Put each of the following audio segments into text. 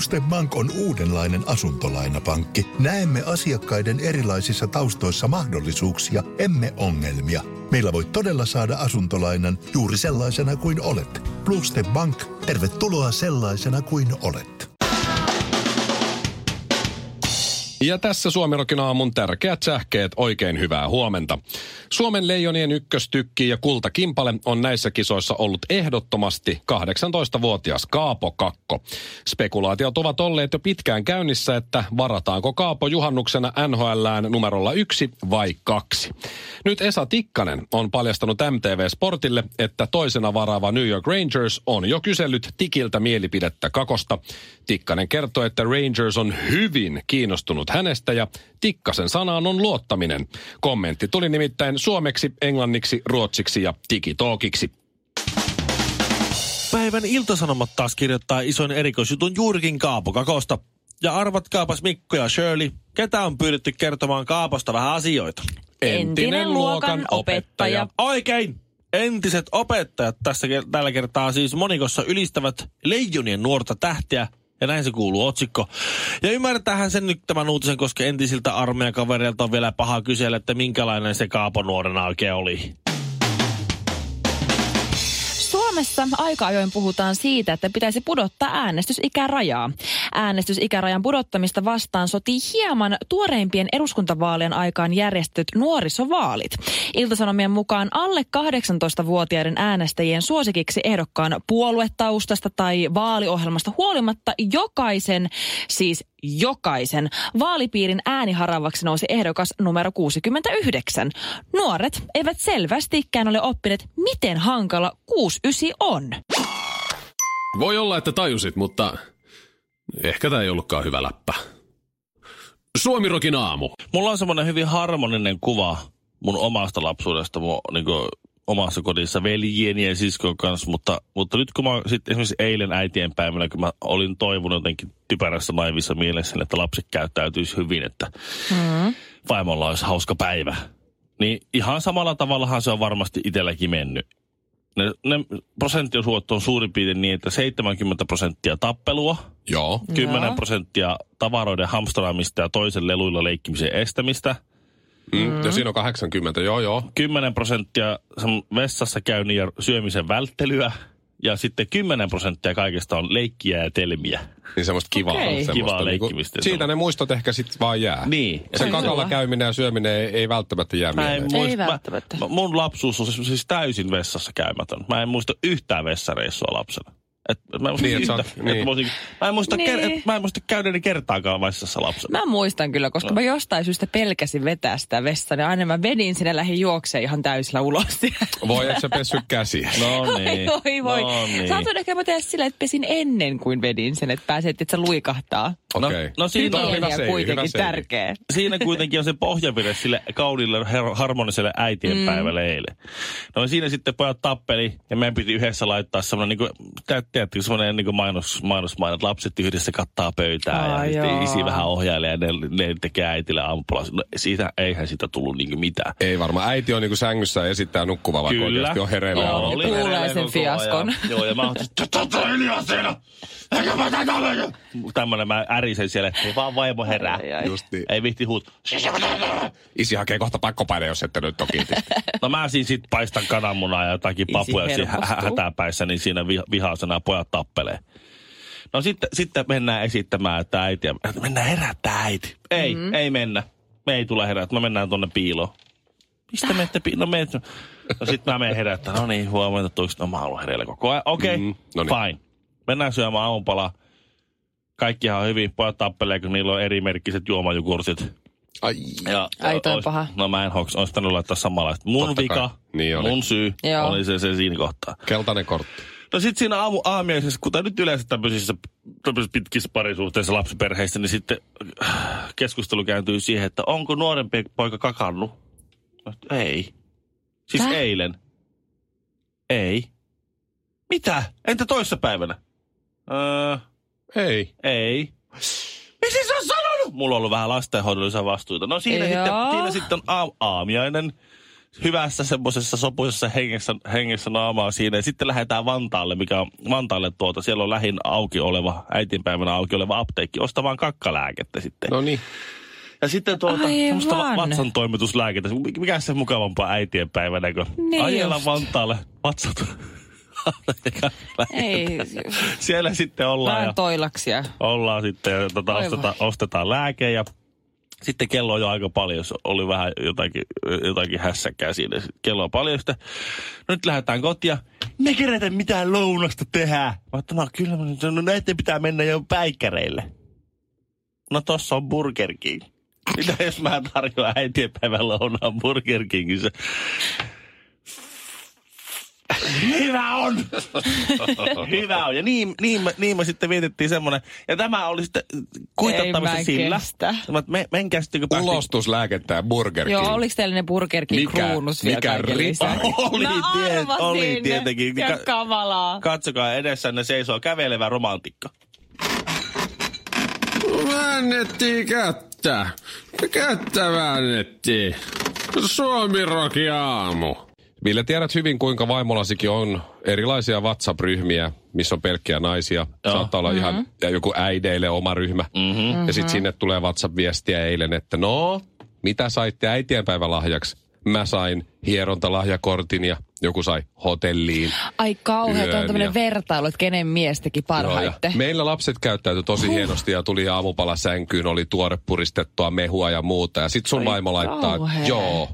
Bluestep Bank on uudenlainen asuntolainapankki. Näemme asiakkaiden erilaisissa taustoissa mahdollisuuksia, emme ongelmia. Meillä voi todella saada asuntolainan juuri sellaisena kuin olet. Bluestep Bank, tervetuloa sellaisena kuin olet. Ja tässä Suomirokin aamun tärkeät sähkeet, oikein hyvää huomenta. Suomen leijonien ykköstykki ja kultakimpale on näissä kisoissa ollut ehdottomasti 18-vuotias Kaapo Kakko. Spekulaatiot ovat olleet jo pitkään käynnissä, että varataanko Kaapo juhannuksena NHLään numerolla yksi vai kaksi. Nyt Esa Tikkanen on paljastanut MTV Sportille, että toisena varaava New York Rangers on jo kysellyt Tikiltä mielipidettä Kakosta. Tikkanen kertoo, että Rangers on hyvin kiinnostunut hänestä ja Tikkasen sanaan on luottaminen. Kommentti tuli nimittäin suomeksi, englanniksi, ruotsiksi ja digitookiksi. Päivän iltasanomat taas kirjoittaa ison erikoisjutun juurikin Kaapo Kakosta. Ja arvatkaapas Mikko ja Shirley, ketä on pyydetty kertomaan Kaaposta vähän asioita? Entinen luokan opettaja. Oikein! Entiset opettajat tässä tällä kertaa siis monikossa ylistävät leijonien nuorta tähteä ja näin se kuuluu otsikko. Ja ymmärtäähän sen nyt tämän uutisen, koska entisiltä armeijakavereilta on vielä paha kysellä, että minkälainen se Kaapo nuorena oikein oli. Suomessa aika ajoin puhutaan siitä, että pitäisi pudottaa äänestysikärajaa. Äänestysikärajan pudottamista vastaan sotii hieman tuoreimpien eduskuntavaalien aikaan järjestettyt nuorisovaalit. Iltasanomien mukaan alle 18-vuotiaiden äänestäjien suosikiksi ehdokkaan puoluetaustasta tai vaaliohjelmasta huolimatta jokaisen, siis jokaisen vaalipiirin ääniharavaksi nousi ehdokas numero 69. Nuoret eivät selvästikään ole oppineet, miten hankala 69 on. Voi olla, että tajusit, mutta ehkä tämä ei ollutkaan hyvä läppä. Suomirokin aamu. Mulla on semmoinen hyvin harmoninen kuva mun omasta lapsuudesta, mun niin kuin, omassa kodissa veljieni ja siskon kanssa, mutta, mutta nyt kun mä sitten esimerkiksi eilen äitien päivänä, kun mä olin toivonut jotenkin typerässä naivissa mielessä, että lapset käyttäytyisi hyvin, että mm. vaimolla olisi hauska päivä. Niin ihan samalla tavallahan se on varmasti itselläkin mennyt. Ne, ne prosenttiosuot on suurin piirtein niin, että 70 prosenttia tappelua, Joo. 10 Joo. prosenttia tavaroiden hamstraamista ja toisen leluilla leikkimisen estämistä – Mm. Ja siinä on 80, joo joo. 10 prosenttia sen vessassa käynnin ja syömisen välttelyä. Ja sitten 10 prosenttia kaikesta on leikkiä ja telmiä. Niin semmoista kivaa. Okei. semmoista Kivaa niinku- leikkimistä. Siitä ne muistot ehkä sitten vaan jää. Niin. Se kakalla käyminen ja syöminen ei, ei välttämättä jää Mä en mieleen. Ei muista, välttämättä. Mä, mun lapsuus on siis, siis täysin vessassa käymätön. Mä en muista yhtään vessareissua lapsena. Et, mä, en muista Niin, sä yhtä, niin. mä, olisin- mä, en muista Niin. ker, et, mä en muista käyneeni kertaakaan vessassa lapsena. Mä muistan kyllä, koska mä jostain syystä pelkäsin vetää sitä vessaa, niin aina mä vedin sinne lähin juokseen ihan täysillä ulos. Voi, et sä pessy käsiä. No Voi, niin. voi, voi. No niin. Saatoin ehkä mä tehdä sillä, että pesin ennen kuin vedin sen, että pääset, että se luikahtaa. Okei. No, no siinä, Hyvä, hyvä seivi, hyvä kuitenkin seivi. tärkeä. siinä kuitenkin on se pohjavire sille kauniille her- harmoniselle äitienpäivälle mm. eilen. No siinä sitten pojat tappeli ja meidän piti yhdessä laittaa semmoinen, niin kuin, tiedättekö, semmoinen niin mainos, mainosmainen, että lapset yhdessä kattaa pöytää Aa, ja sitten joo. isi vähän ohjailee ja ne, ne tekee äitille aamupala. No siitä, eihän siitä tullut niin mitään. Ei varmaan. Äiti on niinku sängyssä ja esittää nukkuvaa, vaikka Kyllä. oikeasti on hereillä. Joo, ja oli. Kuulee sen fiaskon. ajan. Joo, ja mä oon "Tota hiljaa siinä! Eikä mä tätä ole!" Tämmönen mä ärisen siellä, että ei vaan vaimo herää. Ai, ai. Just niin. Ei vihti huut. Isi hakee kohta pakkopaine, jos ette nyt toki. No mä siinä sit paistan kananmunaa ja jotakin papuja siinä hä- hätäpäissä, niin siinä vi- vihaisena pojat tappelee. No sitten, sitten mennään esittämään, että äiti, että mennään herättää äiti. Ei, mm-hmm. ei mennä. Me ei tule herättää, me mennään tuonne piiloon. Mistä menette piiloon? No, meet... no sitten mä menen herättää. No niin, huomenta, tuoksi. No mä oon hereillä koko ajan. Okei, okay, Mm, no niin. fine. Mennään syömään aamupalaa. Kaikkihan on hyvin. Pojat tappelee, kun niillä on erimerkkiset juomajugurtit. Ai. Ja, Ai, toi ois- paha. No mä en hoks, olisi tänne laittaa samanlaista. Mun Totta vika, kai. Niin oli. mun syy Joo. oli se, se siinä kohtaa. Keltainen kortti. No sit siinä aamu aamiaisessa, kuten nyt yleensä tämmöisissä, tämmöisissä pitkissä parisuhteissa lapsiperheissä, niin sitten äh, keskustelu kääntyy siihen, että onko nuorempi poika kakannut? No, ei. Siis Tää? eilen. Ei. Mitä? Entä toissa päivänä? Öö, Ei. ei. Miksi sä oot sanonut? Mulla on ollut vähän lastenhoidollisia vastuita. No siinä, Joo. sitten, siinä sitten on aam- aamiainen. Hyvässä semmoisessa sopuisessa hengessä, hengessä naamaa siinä. Ja sitten lähdetään Vantaalle, mikä on Vantaalle tuota. Siellä on lähin auki oleva, äitinpäivänä auki oleva apteekki, ostamaan kakkalääkettä sitten. No niin. Ja sitten tuota, semmoista va- vatsan toimituslääkettä. Mikä se mukavampaa äitienpäivänä, kun Niin ajella just. Vantaalle vatsat. Ei, Siellä sitten ollaan ja vähän toilaksia. ollaan sitten ja tota, ostetaan, ostetaan lääke ja sitten kello on jo aika paljon, jos oli vähän jotakin, jotakin hässäkkää siinä. Kello on paljon, sitten no nyt lähdetään kotia. Me kerätä mitään lounasta tehdä. Mä no kyllä, no näiden pitää mennä jo päikkäreille. No tossa on Burger King. Mitä jos mä tarjoan äitienpäivän lounaan Burger Kingissä? Hyvä on! Hyvä on. Ja niin, niin, me, niin me sitten vietettiin semmoinen. Ja tämä oli sitten Ei kuitattavasti mä sillä. kestä. Me, menkää sitten, kun päästiin- Ulostuslääkettä ja Burger King. Joo, oliko teillä ne Burger King Mikä- kruunus vielä mikä lisäksi? Oli no, tiet- oli tietenkin. Ja Ka- kamalaa. Katsokaa edessänne seisoo kävelevä romantikko. Väännettiin kättä. Kättä väännettiin. Suomi Roki aamu. Ville, tiedät hyvin, kuinka vaimolasikin on erilaisia WhatsApp-ryhmiä, missä on pelkkiä naisia. Joo. Saattaa olla ihan ja joku äideille oma ryhmä. Mm-hmm. Ja sitten sinne tulee WhatsApp-viestiä eilen, että no, mitä saitte äitienpäivälahjaksi? Mä sain hierontalahjakortin ja joku sai hotelliin. Ai kauheeta, on tämmöinen ja- vertailu, että kenen mies teki Joo, meillä lapset käyttäytyi tosi huh. hienosti ja tuli aamupala sänkyyn, oli tuore puristettua mehua ja muuta. Ja sit sun Oi vaimo laittaa, kauhea. joo,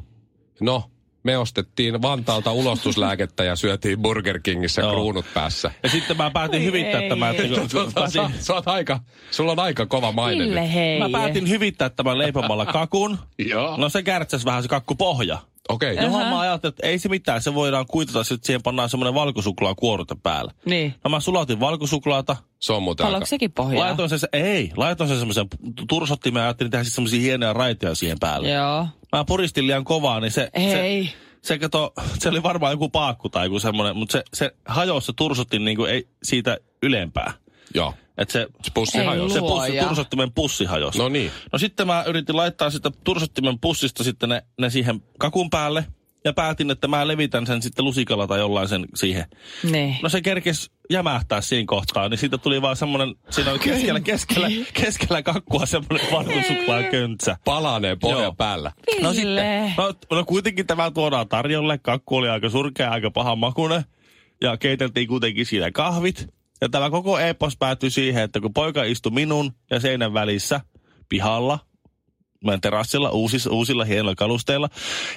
no, me ostettiin Vantaalta ulostuslääkettä ja syötiin Burger Kingissä Joo. kruunut päässä. Ja sitten mä päätin Oi hyvittää ei. tämän. Että kun, kun Tota, päätin, sä, sä oot aika, sulla on aika kova maine nyt. Ville hei. mä päätin hyvittää tämän leipomalla kakun. Joo. No se kärtsäs vähän se kakkupohja. Okei. Okay. Johon mä ajattelin, että ei se mitään, se voidaan kuitata, sitten siihen pannaan semmoinen valkosuklaa kuorute päälle. Niin. No mä sulatin valkosuklaata, Se on muuten Haluatko sekin pohjaa? laitoin sen, se- ei, laitoin sen semmoisen tursottimen ja ajattelin tehdä sitten semmoisia hienoja raitoja siihen päälle. Joo. Mä puristin liian kovaa, niin se... Se, Ei. se, kato, se oli varmaan joku paakku tai joku semmoinen, mutta se, se hajosi se tursotin niinku ei siitä ylempää. Joo. Et se, Se pussi hajosi. se pussi, tursottimen pussi hajosi. No niin. No sitten mä yritin laittaa sitä tursottimen pussista sitten ne, ne siihen kakun päälle. Ja päätin, että mä levitän sen sitten lusikalla tai jollain sen siihen. Niin. No se kerkes jämähtää siinä kohtaa, niin siitä tuli vaan semmoinen, siinä oli keskellä, keskellä, keskellä kakkua semmoinen valkosuklaa köntsä. Palanee pohja Joo. päällä. No sitten, no, no kuitenkin tämä tuodaan tarjolle. Kakku oli aika surkea, aika paha makune. Ja keiteltiin kuitenkin siinä kahvit. Ja tämä koko epos päättyi siihen, että kun poika istui minun ja seinän välissä pihalla, meidän terassilla uusis, uusilla hienoilla kalusteilla,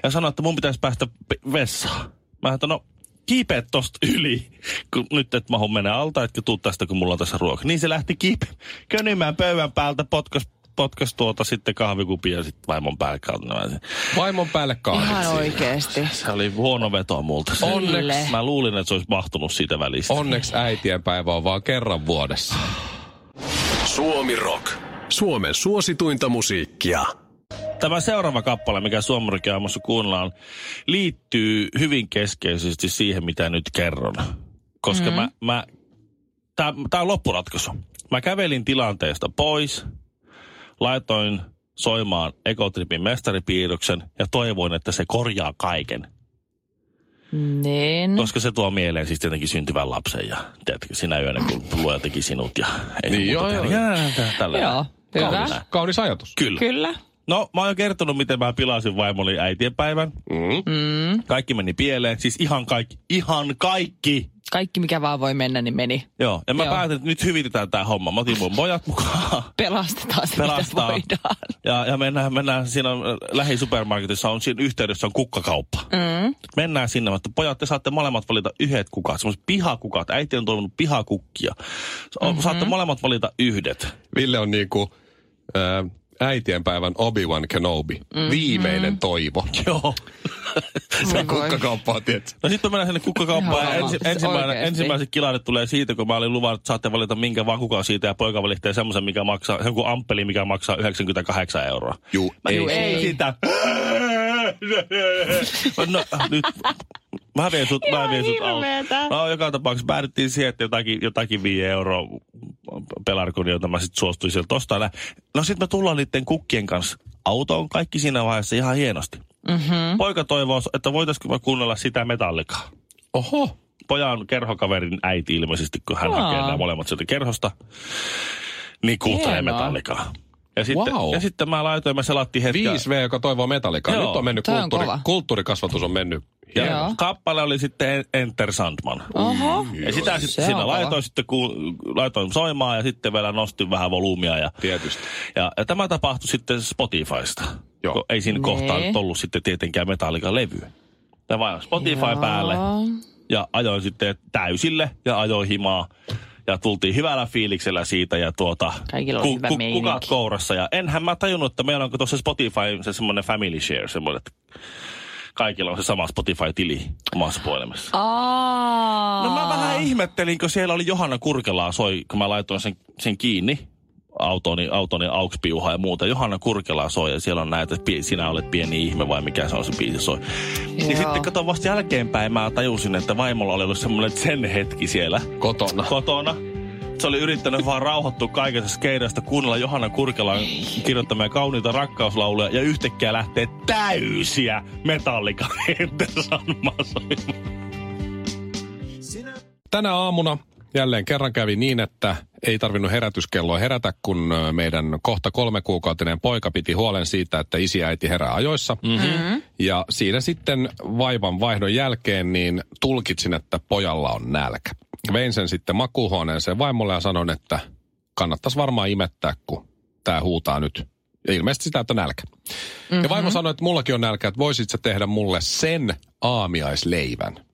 ja sanoi, että mun pitäisi päästä vessaan. Mä että no kiipeät tosta yli, kun nyt et mahu mennä alta, etkä tuu tästä, kun mulla on tässä ruoka. Niin se lähti kiipe könymään pöydän päältä, potkas, potkas tuota sitten kahvikupia ja sitten vaimon päälle kautta. Vaimon päälle Ihan kahdeksan. oikeesti. Se oli huono veto multa. Se- Onneksi, Mä luulin, että se olisi mahtunut siitä välistä. onneksi äitienpäivä on vaan kerran vuodessa. Suomi Rock. Suomen suosituinta musiikkia. Tämä seuraava kappale, mikä Suomarikin aamussa kuunnellaan, liittyy hyvin keskeisesti siihen, mitä nyt kerron. Koska mm-hmm. mä, mä tämä on loppuratkaisu. Mä kävelin tilanteesta pois, laitoin soimaan Ekotripin mestaripiirroksen ja toivoin, että se korjaa kaiken. Niin. Koska se tuo mieleen siis tietenkin syntyvän lapsen ja tiedätkö, sinä yönä, kun luoja teki sinut ja ei Niin, joo, joo. Tällä Joo, hyvä. Kaunis. Kaunis ajatus. Kyllä. Kyllä. No, mä oon jo kertonut, miten mä pilasin vaimoni äitienpäivän. Mm. Mm. Kaikki meni pieleen. Siis ihan kaikki. Ihan kaikki. Kaikki mikä vaan voi mennä, niin meni. Joo. Ja mä Joo. päätin, että nyt hyvitetään tää homma. Mä otin mun pojat mukaan. Pelastetaan se, Pelastaa. mitä voidaan. Ja, ja mennään, mennään, siinä on, äh, lähisupermarketissa on siinä yhteydessä on kukkakauppa. Mm. Mennään sinne, että pojat, te saatte molemmat valita yhdet kukat, semmoiset pihakukat. Äiti on toivonut pihakukkia. Mm-hmm. Saatte molemmat valita yhdet. Ville on niinku ää, äitienpäivän Obi-Wan Kenobi. Mm-hmm. Viimeinen toivo. Joo. Se on voi. kukkakauppaa, tiedätkö? No sitten mennään sinne kukkakauppaan ja ensi, ensimmäinen, ensimmäiset kilarit tulee siitä, kun mä olin luvannut, että saatte valita minkä vaan kukaan siitä ja poika valitsee semmoisen, mikä maksaa, joku amppeli, mikä maksaa 98 euroa. Juu, Mä ei. juu, ei sitä. No, nyt, mä vien sut, mä vien sut auto. No, joka tapauksessa päädyttiin siihen, että jotakin, jotakin 5 euroa pelarkun, jota mä sitten suostuin sieltä ostaa. No sitten me tullaan niiden kukkien kanssa autoon, kaikki siinä vaiheessa ihan hienosti. Mm-hmm. Poika toivoo, että voitaisiko me kuunnella sitä metallikaa. Oho. Pojan kerhokaverin äiti ilmeisesti, kun hän Aa. hakee nämä molemmat sieltä kerhosta, niin kuuntelee metallikaa. Ja sitten, Wow. ja sitten mä laitoin, mä selattiin hetken. 5V, joka toivoo metallikaa. Joo. Nyt on mennyt on kulttuuri, kova. kulttuurikasvatus on mennyt. Ja Joo. kappale oli sitten Enter Sandman. Oho. Ja sitä Se sitten kova. laitoin, sitten ku, laitoin soimaan ja sitten vielä nostin vähän volyymia. Ja, Tietysti. ja, ja tämä tapahtui sitten Spotifysta. Joo. Kun Ei siinä Nee. kohtaa nyt ollut sitten tietenkään Metallican levyä. Tämä vain Spotify Joo. päälle ja ajoin sitten täysille ja ajoin himaa. Ja tultiin hyvällä fiiliksellä siitä ja tuota... Kaikilla oli hyvä meininki. Kukat kourassa. Ja enhän mä tajunnut, että meillä onko tuossa Spotify se semmoinen family share, semmoinen, että kaikilla on se sama Spotify-tili omassa puhelimessa. Aa. No mä vähän ihmettelin, kun siellä oli Johanna Kurkelaa soi, kun mä laitoin sen, sen kiinni autoni, autoni aukspiuha ja muuta. Johanna Kurkelaa soi ja siellä on näitä, että sinä olet pieni ihme vai mikä se on se biisi soi. Niin Joo. sitten kato vasta jälkeenpäin mä tajusin, että vaimolla oli ollut semmoinen sen hetki siellä Kotona. kotona. Se oli yrittänyt vaan rauhoittua kaikesta skeidasta, kuunnella Johanna Kurkelan kirjoittamia kauniita rakkauslauluja ja yhtäkkiä lähtee täysiä metallika. Tänä aamuna jälleen kerran kävi niin, että ei tarvinnut herätyskelloa herätä, kun meidän kohta kolme kuukautinen poika piti huolen siitä, että isi ja äiti herää ajoissa. Mm-hmm. Ja siinä sitten vaivan vaihdon jälkeen niin tulkitsin, että pojalla on nälkä. Vein sen sitten makuuhuoneeseen vaimolle ja sanoin, että kannattaisi varmaan imettää, kun tämä huutaa nyt. Ja ilmeisesti sitä, että on nälkä. Mm-hmm. Ja vaimo sanoi, että mullakin on nälkä, että voisit sä tehdä mulle sen aamiaisleivän.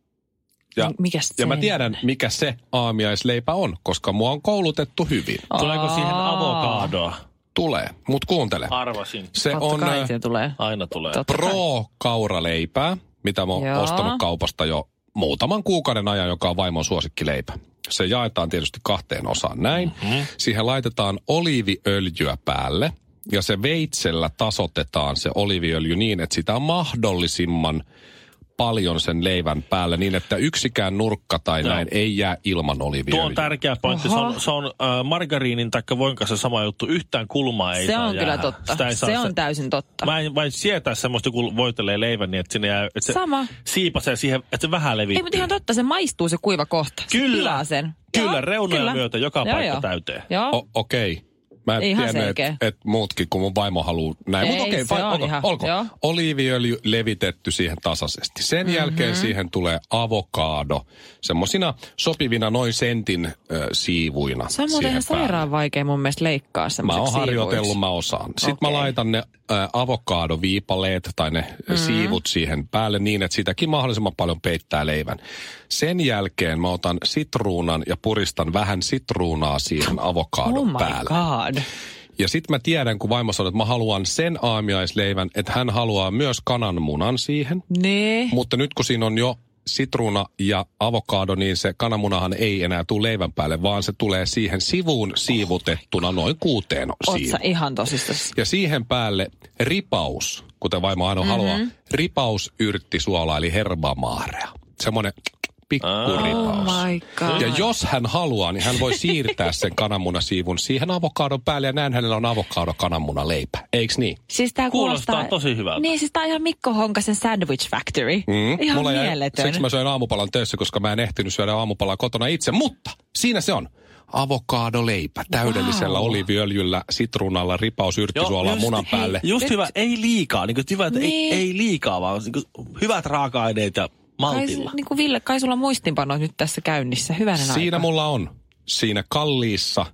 Ja, Mikäs ja mä tiedän, mikä se aamiaisleipä on, koska mua on koulutettu hyvin. Tuleeko siihen avokadoa? Tulee, mut kuuntele. Arvasin. Se Totta on kai tulee. Aina tulee. Totta. Pro-kauraleipää, mitä mä oon Joo. ostanut kaupasta jo muutaman kuukauden ajan, joka on vaimon suosikkileipä. Se jaetaan tietysti kahteen osaan näin. Mm-hmm. Siihen laitetaan oliiviöljyä päälle ja se veitsellä tasotetaan se oliiviöljy niin, että sitä on mahdollisimman paljon sen leivän päällä niin, että yksikään nurkka tai Joo. näin ei jää ilman oliiviöljyä. Tuo on tärkeä pointti. Se on, se on äh, margariinin tai voin kanssa sama juttu. Yhtään kulmaa ei Se saa on kyllä jäädä. totta. Sitä ei saa Se on täysin totta. Mä en vain sietää semmoista, kun voitelee leivän, niin että sinne jää, että se Sama. siipasee siihen, että se vähän levittyy. Ei, mutta ihan totta, se maistuu se kuiva kohta. Se Kyllä. pilaa sen. Kyllä, Joo, reunoja kyllä. myötä joka Joo, paikka joo. täyteen. Joo. O- Okei. Mä en Ihan tiennyt, että et muutkin kuin mun vaimo haluaa näin. Mutta Ei, okei, on olko, ihan- olko. joo. Oliiviöljy levitetty siihen tasaisesti. Sen mm-hmm. jälkeen siihen tulee avokaado. Semmosina sopivina noin sentin ö, siivuina Se on muuten ihan sairaan vaikea mun mielestä leikkaa Mä oon harjoitellut, siivuiksi. mä osaan. Sitten mä Okei. laitan ne avokaadoviipaleet tai ne mm-hmm. siivut siihen päälle niin, että sitäkin mahdollisimman paljon peittää leivän. Sen jälkeen mä otan sitruunan ja puristan vähän sitruunaa siihen avokaadon Oh my päälle. god. Ja sitten mä tiedän, kun vaimo sanoi, että mä haluan sen aamiaisleivän, että hän haluaa myös kananmunan siihen. Nee. Mutta nyt kun siinä on jo sitruuna ja avokaado, niin se kananmunahan ei enää tule leivän päälle, vaan se tulee siihen sivuun siivutettuna noin kuuteen siivuun. ihan tosissas? Ja siihen päälle ripaus, kuten vaimo aina mm-hmm. haluaa, ripaus yrttisuola eli herbamaarea. Semmoinen pikku Oh ripaus. my god. Ja jos hän haluaa, niin hän voi siirtää sen kananmunasiivun siihen avokadon päälle ja näin hänellä on avokado kananmuna leipä. Eiks niin? Siis tää Kuulostaa kuulostaa... tosi hyvältä. Niin, siis tää on ihan Mikko Honkasen Sandwich Factory. Mm. Ihan Mulla jäi- mieletön. Siksi mä söin aamupalan töissä, koska mä en ehtinyt syödä aamupalaa kotona itse. Mutta siinä se on. Avokadoleipä täydellisellä Wow. oliiviöljyllä, sitruunalla, ripaus yrttisuolaa munan hei, päälle. Just Nyt- hyvä, ei liikaa. Niin kuin, hyvä, että Niin. ei, ei liikaa, vaan niin kuin, hyvät raaka-aineet ja Kai, maltilla. niin kuin Ville, kai sulla on muistinpanot nyt tässä käynnissä. Hyvänen Siinä aika. mulla on. Siinä kalliissa,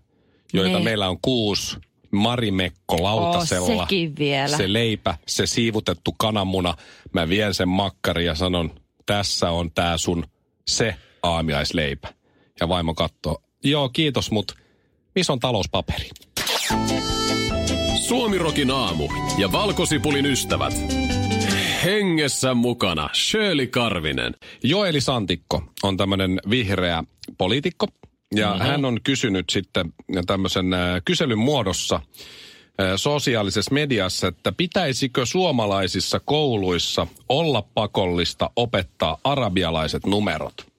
joita Ne. meillä on kuusi, marimekko lautasella. Oo, sekin vielä. Se leipä, se siivutettu kananmuna. Mä vien sen makkari ja sanon, tässä on tää sun se aamiaisleipä. Ja vaimo katsoo, joo kiitos, mut missä on talouspaperi? Suomirokin aamu ja valkosipulin ystävät. Hengessä mukana Shirley Karvinen. Joeli Santikko on tämmöinen vihreä poliitikko. Ja mm-hmm. hän on kysynyt sitten tämmöisen äh, kyselyn muodossa äh, sosiaalisessa mediassa, että pitäisikö suomalaisissa kouluissa olla pakollista opettaa arabialaiset numerot?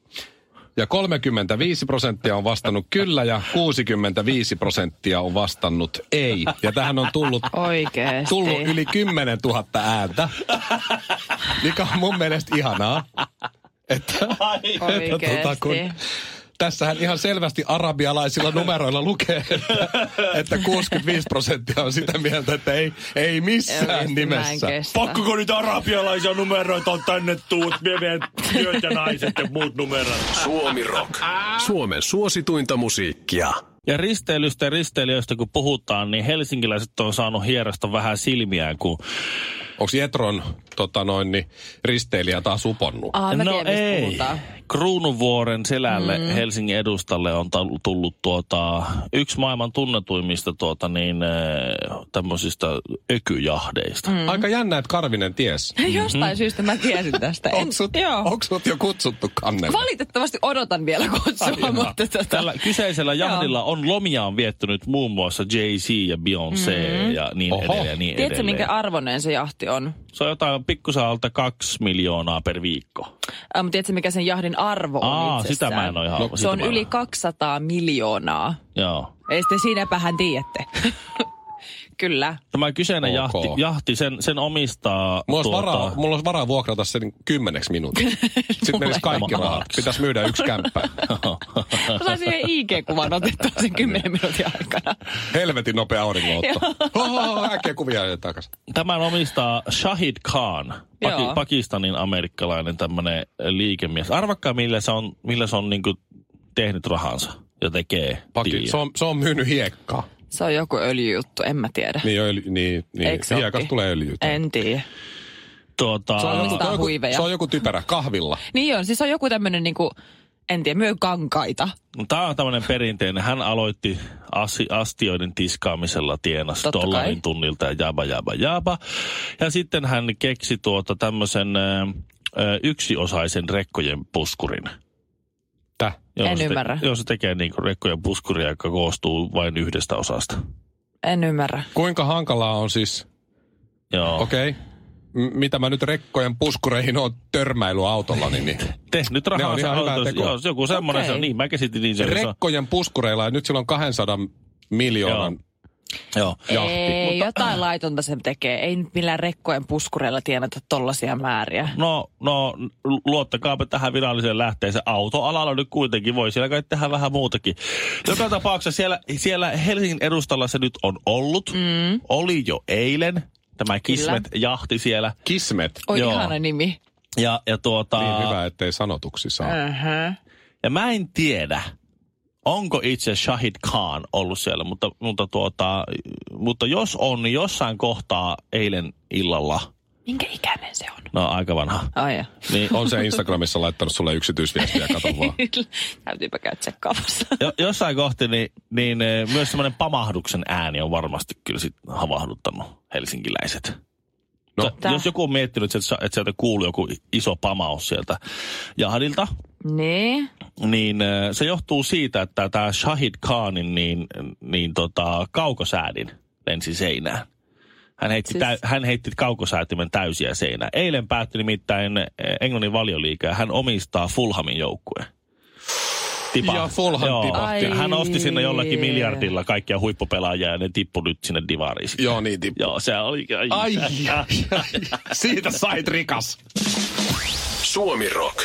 Ja 35 prosenttia on vastannut kyllä ja 65 prosenttia on vastannut ei. Ja tähän on tullut, Oikeesti. tullut yli 10 000 ääntä, mikä on mun mielestä ihanaa. Että, että tota, kun, Oikeesti. Tässähän ihan selvästi arabialaisilla numeroilla lukee, että, että 65 prosenttia on sitä mieltä, että ei, ei missään en nimessä. Pakkoko niitä arabialaisia numeroita on tänne tuut, meidän työt ja naiset ja muut numerot. Suomi Rock. Suomen suosituinta musiikkia. Ja risteilystä ja risteilijöistä kun puhutaan, niin helsinkiläiset on saanut hierasta vähän silmiään, kun... Onko Jetron tota noin, niin, risteilijä taas uponnut? Ah, mä no tiedän, ei. puhutaan. Kruununvuoren selälle mm. Helsingin edustalle on tullut tuota, yksi maailman tunnetuimmista tuota, niin, äh, tämmöisistä ökyjahdeista. Mm. Aika jännä, että Karvinen ties. Jostain syystä mä tiesin tästä. En- Onko sut, Joo. onks sut jo kutsuttu kannelle? Valitettavasti odotan vielä kutsua, mutta tota, Tällä kyseisellä jahdilla on lomiaan viettynyt muun muassa Jay-Z ja Beyoncé mm. ja niin Oho. edelleen. Ja niin tiedätkö edelleen. minkä arvoinen se jahti on? Se on jotain pikkusen alta kaksi miljoonaa per viikko. Äh, mutta tiedätkö mikä sen jahdin arvo on Aa, itsessään? sitä mä en ole ihan... Se on yli ole. 200 miljoonaa. Joo. Ei sitten siinäpähän tiedätte. Kyllä. Tämä kyseinen Ok. jahti, jahti sen, sen omistaa... Mulla olisi, tuota- varaa, mulla olisi varaa vuokrata sen kymmeneksi minuutiksi. Sitten menisi kaikki rahat. Pitäisi myydä yksi kämppä. Mä saisin yhden IG-kuvan otettua sen 10 minuutin aikana. Helvetin nopea auringonotto. Äkkiä kuvia takaisin. Tämän omistaa Shahid Khan. Paki, Pakistanin amerikkalainen tämmöinen liikemies. Arvakkaa, millä se on, millä se on niinku tehnyt rahansa ja tekee Paki, se, on, se on myynyt hiekkaa. Se on joku öljyjuttu, en mä tiedä. Niin, öljy, niin, niin. Eikö se ookin? tulee öljyä. En tiedä. Tuota, Se on, joku, se, on joku, huiveja. se on joku typerä kahvilla. Niin on, siis on joku tämmönen niinku, en tiedä, myö kankaita. Tämä on tämmöinen perinteinen. Hän aloitti asi, astioiden tiskaamisella tienas Totta dollarin kai. tunnilta ja jaba, jaba, jaba. Ja sitten hän keksi tuota tämmöisen ö, yksiosaisen rekkojen puskurin. Täh. En se ymmärrä. Te, joo, se tekee niinku rekkojen puskuria, joka koostuu vain yhdestä osasta. En ymmärrä. Kuinka hankalaa on siis, Joo. okei, okay. M- mitä mä nyt rekkojen puskureihin on törmäily autolla, niin, niin Tehnyt Ne on rahaa ihan hyvää tekoa. Joo, joku semmoinen Okei. se on. Niin, mä käsitin niin se. se on- rekkojen puskureilla ja nyt sillä on 200 miljoonan Joo. Jahti. Ei, Mutta- jotain laitonta sen tekee. Ei nyt millään rekkojen puskureilla tienata tollasia määriä. No, no, luottakaapa tähän viralliseen lähteeseen. Autoalalla nyt kuitenkin voi siellä kai tehdä vähän muutakin. Joka tapauksessa siellä, siellä Helsingin edustalla se nyt on ollut. Mm. Oli jo eilen. Tämä Kismet-jahti siellä. Kismet. Oi Joo. ihana nimi. Ja, ja, tuota, Niin hyvä, ettei sanotuksi saa. Uh-huh. ja mä en tiedä, onko itse Shahid Khan ollut siellä, mutta, mutta, tuota, mutta jos on, niin jossain kohtaa eilen illalla, Minkä ikäinen se on? no aika vanha, Ai ja. niin On se Instagramissa laittanut sulle yksityisviestiä, kato vaan. Täytyypä käydä tsekkaamassa. Jo, jossain kohti niin, niin eh, myös semmoinen pamahduksen ääni on varmasti kyllä sit havahduttanut helsinkiläiset. No. No, jos joku on miettinyt, että, että sieltä kuuluu joku iso pamaus sieltä jahdilta, niin. Niin eh, se johtuu siitä, että tämä Shahid Khanin niin, niin tota, kaukosäädin lensi seinään. Hän heitti, Siis- täy, hän heitti kaukosäätimen täysiä seinään. Eilen päättyi nimittäin eh, Englannin valioliiga ja hän omistaa Fulhamin joukkueen. Tipa. Ja Fulham Joo. tipahti. Ja Hän osti sinne jollakin miljardilla kaikkia huippupelaajia ja ne tippui nyt sinne divariin. Joo, niin tippu. Joo, se oli... Ai, Ai, ai, ai. Siitä sait rikas. Suomi Rock.